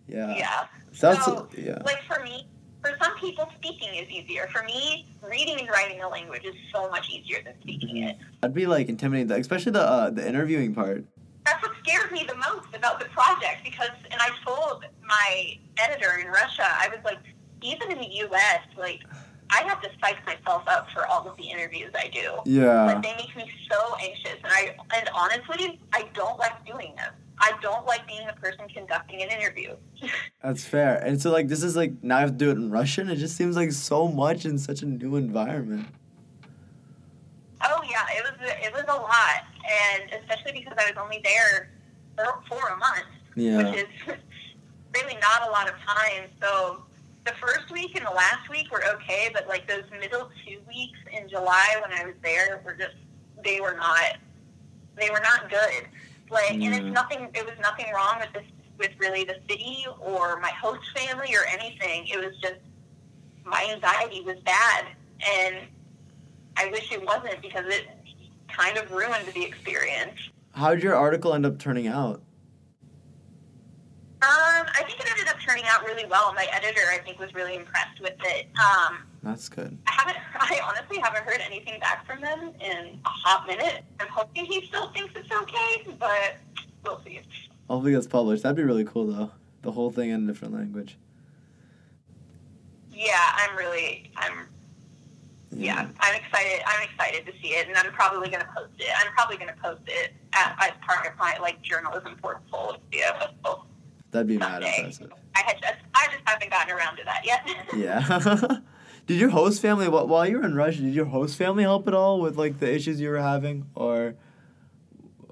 Yeah. yeah That's So, yeah. like for me, for some people, speaking is easier. For me, reading and writing a language is so much easier than speaking it. I'd be like intimidated, especially the uh, the interviewing part. That's what scared me the most about the project because, and I told my editor in Russia, I was like, even in the U.S., like, I have to psych myself up for all of the interviews I do. Yeah. Like they make me so anxious, and I and honestly, I don't like doing them. I don't like being the person conducting an interview. That's fair. And so like this is like now I have to do it in Russian. It just seems like so much in such a new environment. Oh yeah, it was it was a lot, and especially because I was only there for, for a month, Yeah. which is really not a lot of time. So the first week and the last week were okay, but like those middle two weeks in July when I was there were just they were not they were not good. Like, and it's nothing. It was nothing wrong with this with really the city or my host family or anything. It was just my anxiety was bad, and I wish it wasn't because it kind of ruined the experience. How did your article end up turning out? Um, I think it ended up turning out really well. My editor, I think, was really impressed with it. Um, That's good. I haven't, I honestly haven't heard anything back from them in a hot minute. I'm hoping he still thinks it's okay, but we'll see. Hopefully it gets published. That'd be really cool though. The whole thing in a different language. Yeah, I'm really, I'm, yeah, I'm excited. I'm excited to see it, and I'm probably going to post it. I'm probably going to post it as, as part of my like journalism portfolio. That'd be mad impressive. I had just, I just haven't gotten around to that yet. Yeah. Did your host family while you were in Russia? Did your host family help at all with like the issues you were having, or?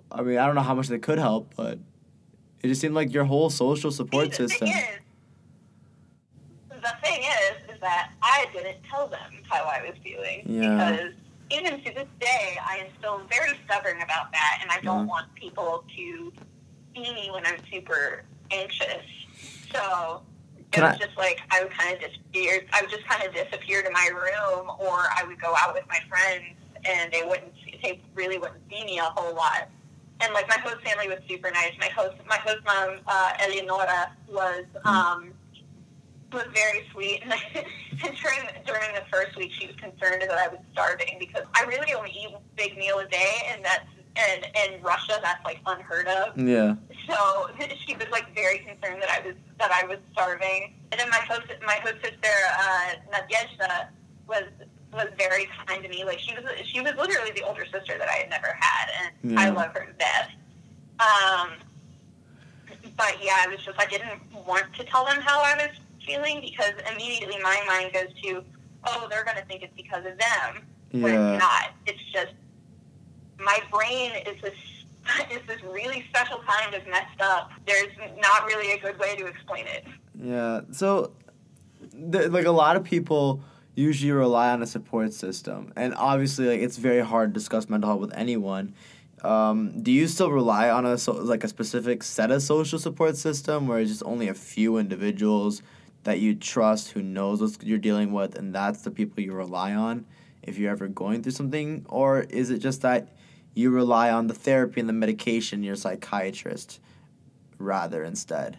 I mean, I don't know how much they could help, but it just seemed like your whole social support See, the system. Thing is, the thing is, is that I didn't tell them how I was feeling Yeah. because even to this day, I am still very stubborn about that, and I don't Mhm. want people to see me when I'm super anxious. So it was I- just like I would kind of disappear. I would just kind of disappear to my room, or I would go out with my friends, and they wouldn't. They really wouldn't see me a whole lot. And like my host family was super nice. My host, my host mom, uh, Eleonora, was um, was very sweet. And during during the first week, she was concerned that I was starving because I really only eat a big meal a day, and that's and in Russia that's like unheard of. Yeah. So she was like very concerned that I was that I was starving. And then my host my host sister uh, Nadezhda was was very kind to me. Like she was she was literally the older sister that I had never had, and I love her to death. Um, but yeah, it was just I didn't want to tell them how I was feeling because immediately my mind goes to, oh, they're gonna think it's because of them, but Yeah. it's not. It's just my brain is this is this really special kind of messed up. There's not really a good way to explain it. Yeah. So, th- like a lot of people usually rely on a support system, and obviously, like it's very hard to discuss mental health with anyone. Um, do you still rely on a so, like a specific set of social support system, where it's just only a few individuals that you trust who knows what you're dealing with, and that's the people you rely on if you're ever going through something, or is it just that you rely on the therapy and the medication your psychiatrist rather instead?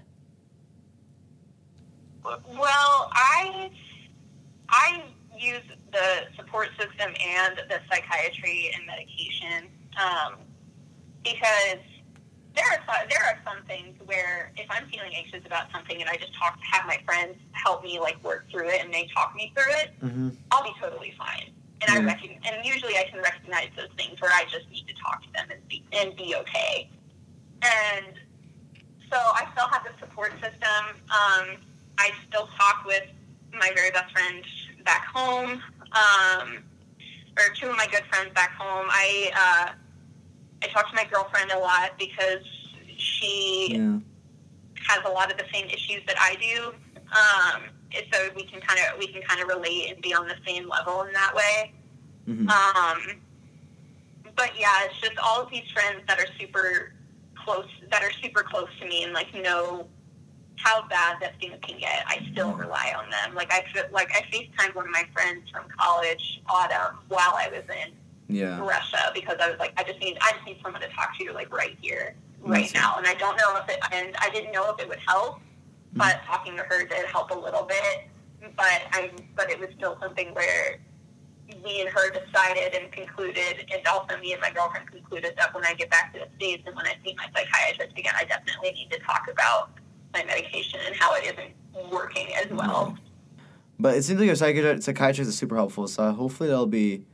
Well, I I use the support system and the psychiatry and medication um, because there are some, there are some things where if I'm feeling anxious about something and I just talk have my friends help me like work through it and they talk me through it, Mm-hmm. I'll be totally fine. And I Mhm. recognize, and usually I can recognize those things where I just need to talk to them and be and be okay. And so I still have the support system. Um, I still talk with my very best friend back home, um, or two of my good friends back home. I uh, I talk to my girlfriend a lot because she Yeah. has a lot of the same issues that I do. Um, so we can kind of we can kind of relate and be on the same level in that way. Mm-hmm. Um, but yeah, it's just all of these friends that are super close that are super close to me and like know how bad that thing can get. I still rely on them. Like I like I FaceTimed one of my friends from college, Autumn, while I was in Yeah. Russia because I was like, I just need, I just need someone to talk to, like right here, right Awesome. now. And I don't know if it, and I didn't know if it would help, mm-hmm. but talking to her did help a little bit. But I, but it was still something where me and her decided and concluded, and also me and my girlfriend concluded that when I get back to the states and when I see my psychiatrist again, I definitely need to talk about my medication and how it isn't working as well. But it seems like your psychiatrist, psychiatrist is super helpful. So hopefully they'll be,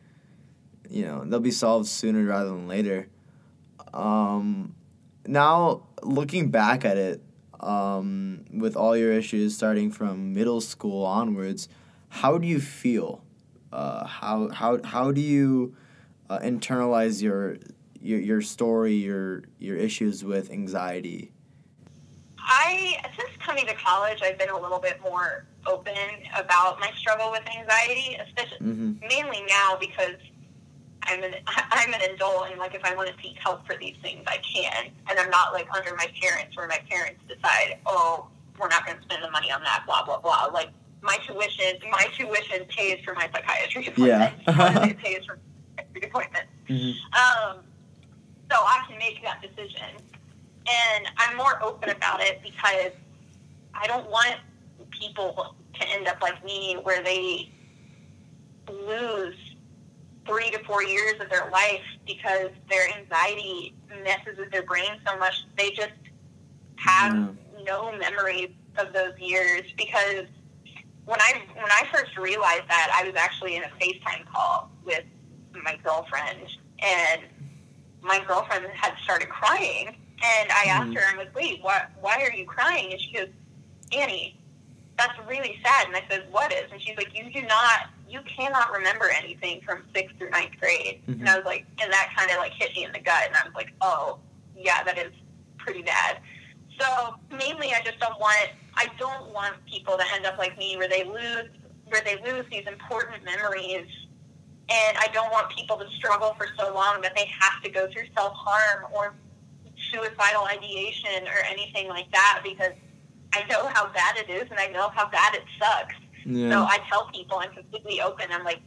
you know, they'll be solved sooner rather than later. Um, now looking back at it, um, with all your issues starting from middle school onwards, how do you feel? Uh, how how how do you uh, internalize your your your story, your your issues with anxiety? I since coming to college, I've been a little bit more open about my struggle with anxiety, especially Mm-hmm. mainly now because I'm an I'm an adult and like if I want to seek help for these things, I can, and I'm not like under my parents where my parents decide, oh, we're not going to spend the money on that, blah blah blah. Like my tuition, my tuition pays for my psychiatry Yeah. it pays for my psychiatry appointment. Mm-hmm. Um, so I can make that decision. And I'm more open about it because I don't want people to end up like me where they lose three to four years of their life because their anxiety messes with their brain so much they just have Yeah. no memory of those years because when I when I first realized that I was actually in a FaceTime call with my girlfriend and my girlfriend had started crying and I asked Mhm. her I was like, wait why why are you crying and she goes Annie that's really sad. And I said, what is? And she's like, you do not, you cannot remember anything from sixth through ninth grade. Mhm. And I was like, and that kind of like hit me in the gut. And I was like, oh, yeah, that is pretty bad. So mainly, I just don't want, I don't want people to end up like me where they lose, where they lose these important memories. And I don't want people to struggle for so long that they have to go through self harm or suicidal ideation or anything like that because I know how bad it is and I know how bad it sucks. Yeah. So I tell people I'm completely open. I'm like,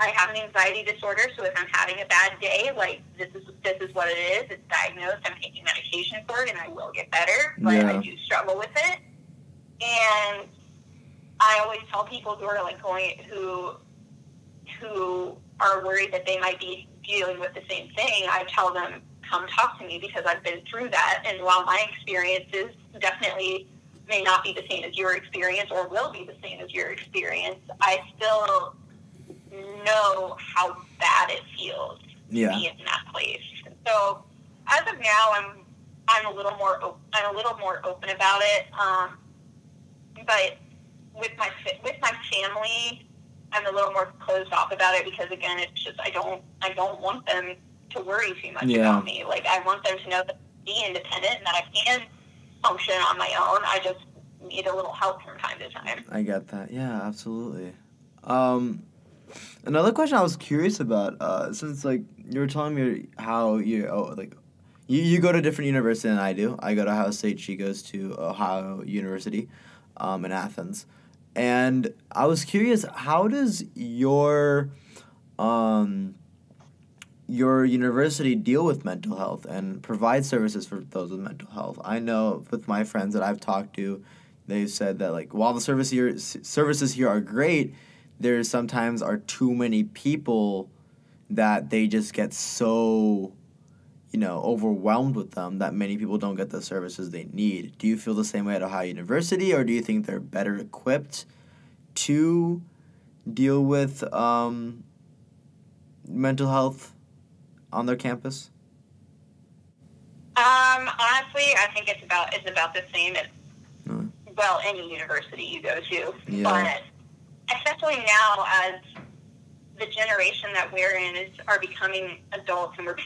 I have an anxiety disorder, so if I'm having a bad day, like this is this is what it is. It's diagnosed. I'm taking medication for it, and I will get better. But Yeah. I do struggle with it, and I always tell people who are like going who who are worried that they might be dealing with the same thing. I tell them come talk to me because I've been through that, and while my experiences definitely may not be the same as your experience or will be the same as your experience, I still know how bad it feels yeah. to be in that place. So as of now, I'm I'm a little more op- I'm a little more open about it. Um, but with my with my family, I'm a little more closed off about it because again, it's just I don't I don't want them to worry too much Yeah. about me. Like I want them to know that I can be independent and that I can function on my own. I just need a little help from time to time. I get that. Yeah, absolutely. Um, another question I was curious about, uh, since like you were telling me how you oh like you, you go to a different university than I do. I go to Ohio State. She goes to Ohio University, um, in Athens, and I was curious how does your um your university deal with mental health and provide services for those with mental health. I know with my friends that I've talked to, they've said that like while the service here services here are great, there sometimes are too many people that they just get so you know overwhelmed with them that many people don't get the services they need. Do you feel the same way at Ohio University, or do you think they're better equipped to deal with um, mental health on their campus? Um, honestly, I think it's about it's about the same as Mm. well any university you go to. Yeah. But especially now, as the generation that we're in is are becoming adults and we're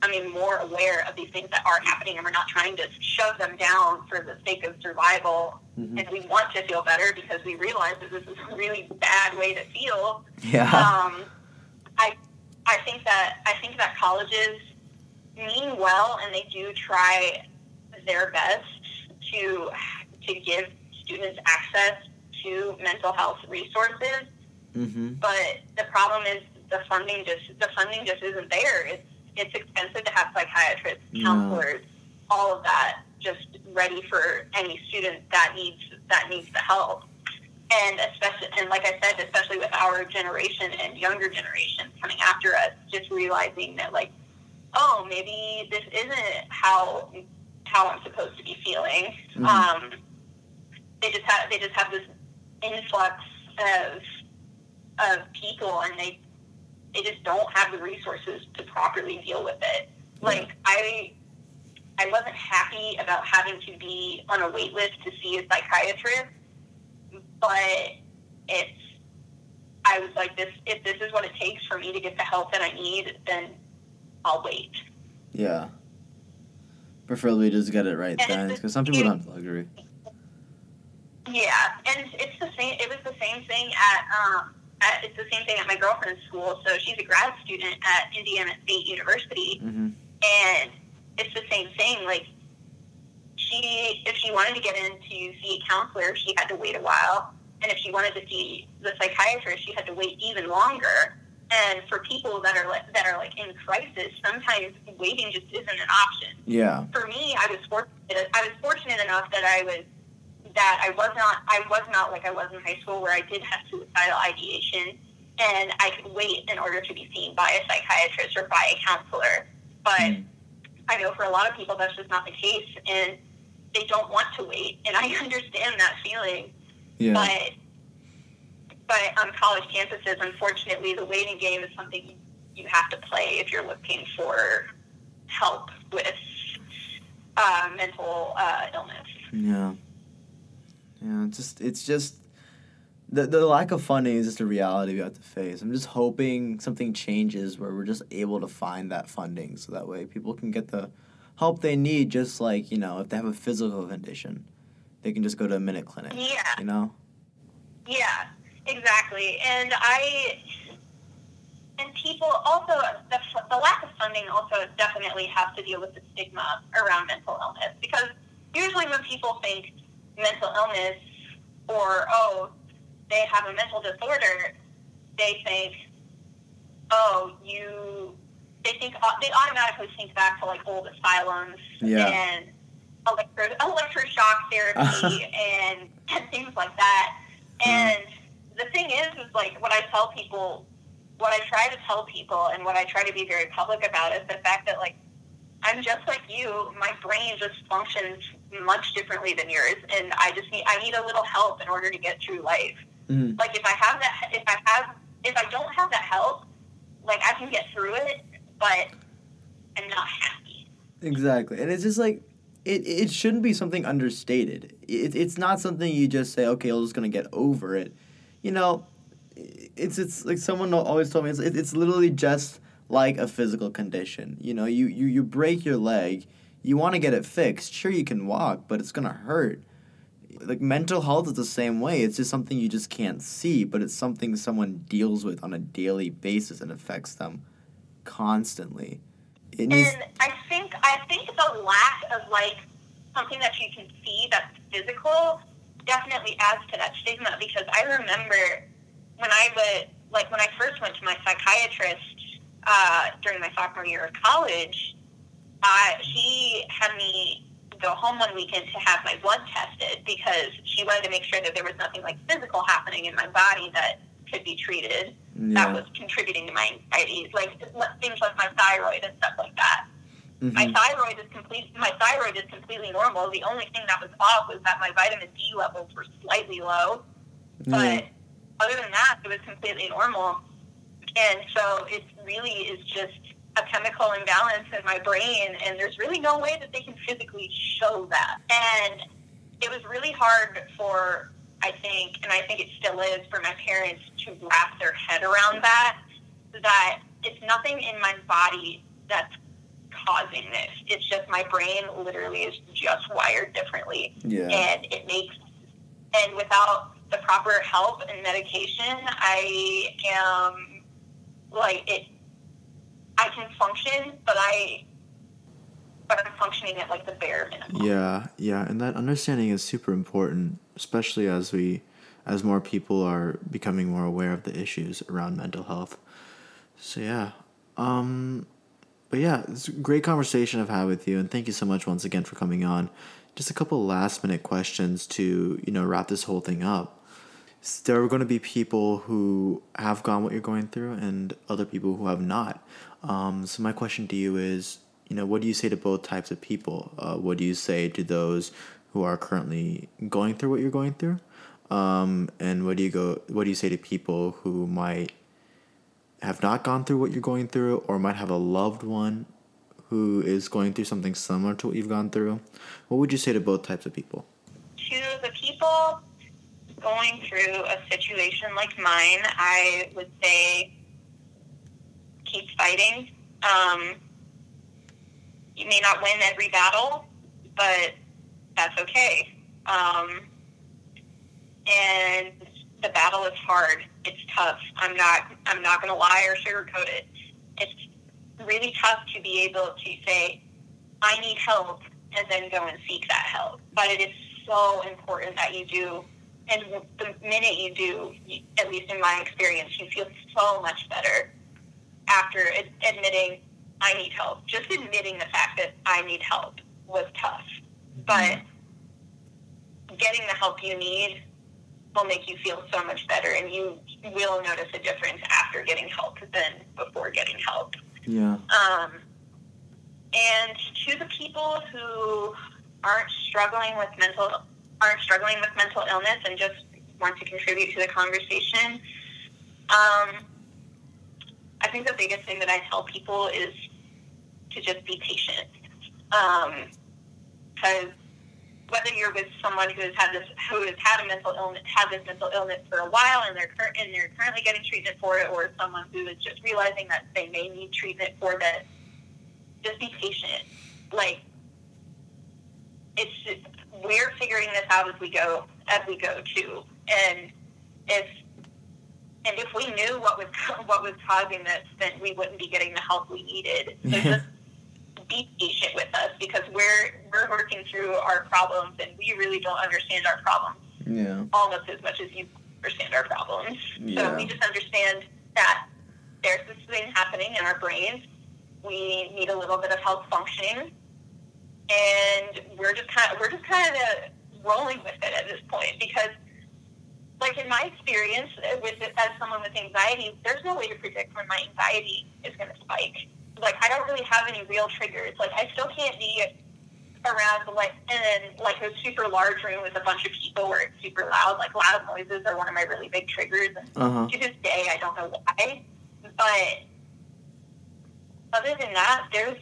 becoming more aware of these things that are happening, and we're not trying to shove them down for the sake of survival. Mhm. And we want to feel better because we realize that this is a really bad way to feel Yeah. um, I I think that I think that colleges mean well and they do try their best to to give students access to mental health resources. mm-hmm. But the problem is the funding just the funding just isn't there. It's it's expensive to have psychiatrists, counselors, all of that just ready for any student that needs that needs the help. And especially and like I said, especially with our generation and younger generations coming after us, just realizing that like, oh, maybe this isn't how how I'm supposed to be feeling. Mhm. Um, they just have they just have this influx of of people and they they just don't have the resources to properly deal with it. Like I I wasn't happy about having to be on a wait list to see a psychiatrist, but it's I was like this if this is what it takes for me to get the help that I need, then I'll wait. Yeah. Preferably just get it right And then, because some people don't have the luxury. Yeah, and it's the same. It was the same thing at um, at, it's the same thing at my girlfriend's school. So she's a grad student at Indiana State University, Mm-hmm. and it's the same thing. Like she, if she wanted to get in to see a counselor, she had to wait a while, and if she wanted to see the psychiatrist, she had to wait even longer. And for people that are like, that are like in crisis, sometimes waiting just isn't an option Yeah. for me, I was fortunate. I was fortunate enough that I was that I was not. I was not like I was in high school, where I did have suicidal ideation, and I could wait in order to be seen by a psychiatrist or by a counselor. But Mm. I know for a lot of people that's just not the case, and they don't want to wait. And I understand that feeling. Yeah. But but on college campuses, unfortunately, the waiting game is something you have to play if you're looking for help with uh, mental uh, illness. Yeah. Yeah, it's just it's just the the lack of funding is just a reality we have to face. I'm just hoping something changes where we're just able to find that funding so that way people can get the help they need just like, you know, if they have a physical condition, they can just go to a minute clinic. Yeah. You know? Yeah, exactly. And I and people also the, the lack of funding also definitely has to deal with the stigma around mental illness because usually when people think mental illness or oh they have a mental disorder they think oh you they think they automatically think back to like old asylums Yeah. and electro electroshock therapy and, and things like that and the thing is, is like what I tell people, what I try to tell people, and what I try to be very public about is the fact that like I'm just like you. My brain just functions much differently than yours, and I just need I need a little help in order to get through life. Mhm. Like if I have that, if I have, if I don't have that help, like I can get through it, but I'm not happy. Exactly. And it's just like it, it shouldn't be something understated. It, it's not something you just say, okay, I'm just gonna get over it. You know, it's it's like someone always told me it's it's literally just like a physical condition. You know, you you, you break your leg, you want to get it fixed. Sure, you can walk, but it's gonna hurt. Like mental health is the same way. It's just something you just can't see, but it's something someone deals with on a daily basis and affects them constantly. It needs, And I think I think the lack of like something that you can see that's physical definitely adds to that stigma because I remember when I would like when I first went to my psychiatrist uh, during my sophomore year of college, uh, she had me go home one weekend to have my blood tested because she wanted to make sure that there was nothing like physical happening in my body that could be treated that yeah. was contributing to my anxiety, like things like my thyroid and stuff like that. My Mhm. thyroid is complete. My thyroid is completely normal. The only thing that was off was that my vitamin D levels were slightly low, but other than that, it was completely normal. And so it really is just a chemical imbalance in my brain, and there's really no way that they can physically show that. And it was really hard for, I think, and I think it still is, for my parents to wrap their head around that, that it's nothing in my body that's causing this. It's just my brain literally is just wired differently Yeah. and it makes and without the proper help and medication i am like it i can function but i but i'm functioning at like the bare minimum Yeah, yeah, and that understanding is super important, especially as we as more people are becoming more aware of the issues around mental health. So yeah. Um but yeah, it's a great conversation I've had with you and thank you so much once again for coming on. Just a couple last minute questions to, you know, wrap this whole thing up. There are going to be people who have gone what you're going through and other people who have not. Um, so my question to you is, you know, what do you say to both types of people? Uh, what do you say to those who are currently going through what you're going through? Um, and what do you go? What do you say to people who might have not gone through what you're going through, or might have a loved one who is going through something similar to what you've gone through? What would you say to both types of people? to the people going through a situation like mine i would say keep fighting um, you may not win every battle but that's okay um, and the battle is hard. It's tough. I'm not. I'm not going to lie or sugarcoat it. It's really tough to be able to say, "I need help," and then go and seek that help. But it is so important that you do. And the minute you do, at least in my experience, you feel so much better after admitting, "I need help." Just admitting the fact that I need help was tough, but getting the help you need will make you feel so much better and you will notice a difference after getting help than before getting help. Yeah. Um, and to the people who aren't struggling with mental aren't struggling with mental illness and just want to contribute to the conversation, um, I think the biggest thing that I tell people is to just be patient. Because whether you're with someone who has had this, who has had a mental illness, had this mental illness for a while, and they're cur- and they're currently getting treatment for it, or someone who is just realizing that they may need treatment for this, just be patient. Like, it's just, we're figuring this out as we go, as we go too, and if and if we knew what was what was causing this, then we wouldn't be getting the help we needed. So just be patient with us because we're we're working through our problems, and we really don't understand our problems Yeah. almost as much as you understand our problems. Yeah. So we just understand that there's this thing happening in our brains. We need a little bit of help functioning, and we're just kind of we're just kind of rolling with it at this point because, like in my experience with as someone with anxiety, there's no way to predict when my anxiety is going to spike. Like I don't really have any real triggers. Like I still can't be around like in like a super large room with a bunch of people where it's super loud. Like loud noises are one of my really big triggers. And Uh huh. to this day, I don't know why. But other than that, there's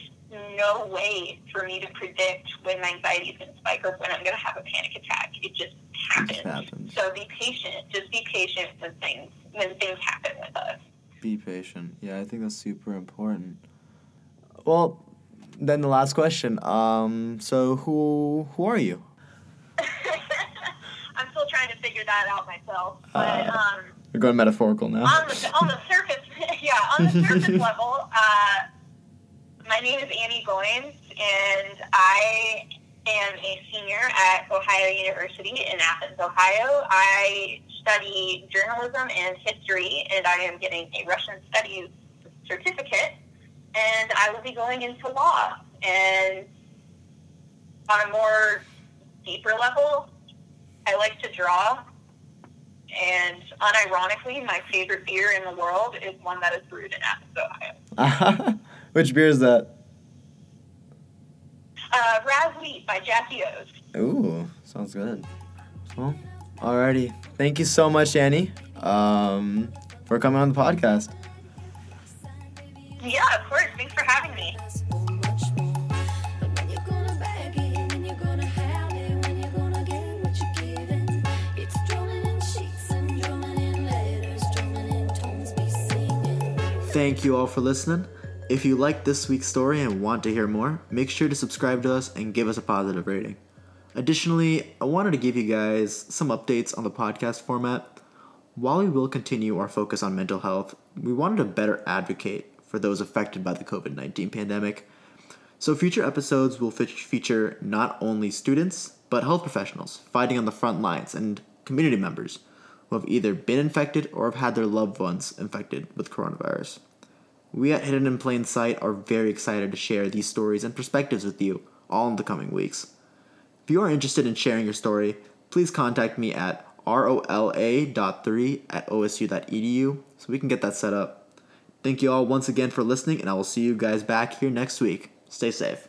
no way for me to predict when my anxiety is going to spike or when I'm going to have a panic attack. It just happens. happens. So be patient. Just be patient when things when things happen with us. Be patient. Yeah, I think that's super important. Well, then the last question. Um, so who who are you? I'm still trying to figure that out myself. But Uh, um, We're going metaphorical now. on the on the surface, yeah, on the surface level, uh, my name is Annie Goins, and I am a senior at Ohio University in Athens, Ohio. I study journalism and history, and I am getting a Russian studies certificate, and I will be going into law. And on a more deeper level, I like to draw. And unironically, my favorite beer in the world is one that is brewed in Athens, Ohio. Which beer is that? Uh, Razz Wheat by Jackie O's. Ooh, sounds good. Well, alrighty. Thank you so much, Annie, um, for coming on the podcast. Yeah, of course. Thanks for having me. Thank you all for listening. If you liked this week's story and want to hear more, make sure to subscribe to us and give us a positive rating. Additionally, I wanted to give you guys some updates on the podcast format. While we will continue our focus on mental health, we wanted to better advocate for those affected by the COVID 19 pandemic. So, future episodes will feature not only students, but health professionals fighting on the front lines and community members who have either been infected or have had their loved ones infected with coronavirus. We at Hidden in Plain Sight are very excited to share these stories and perspectives with you all in the coming weeks. If you are interested in sharing your story, please contact me at rola.3 at osu.edu so we can get that set up. Thank you all once again for listening, and I will see you guys back here next week. Stay safe.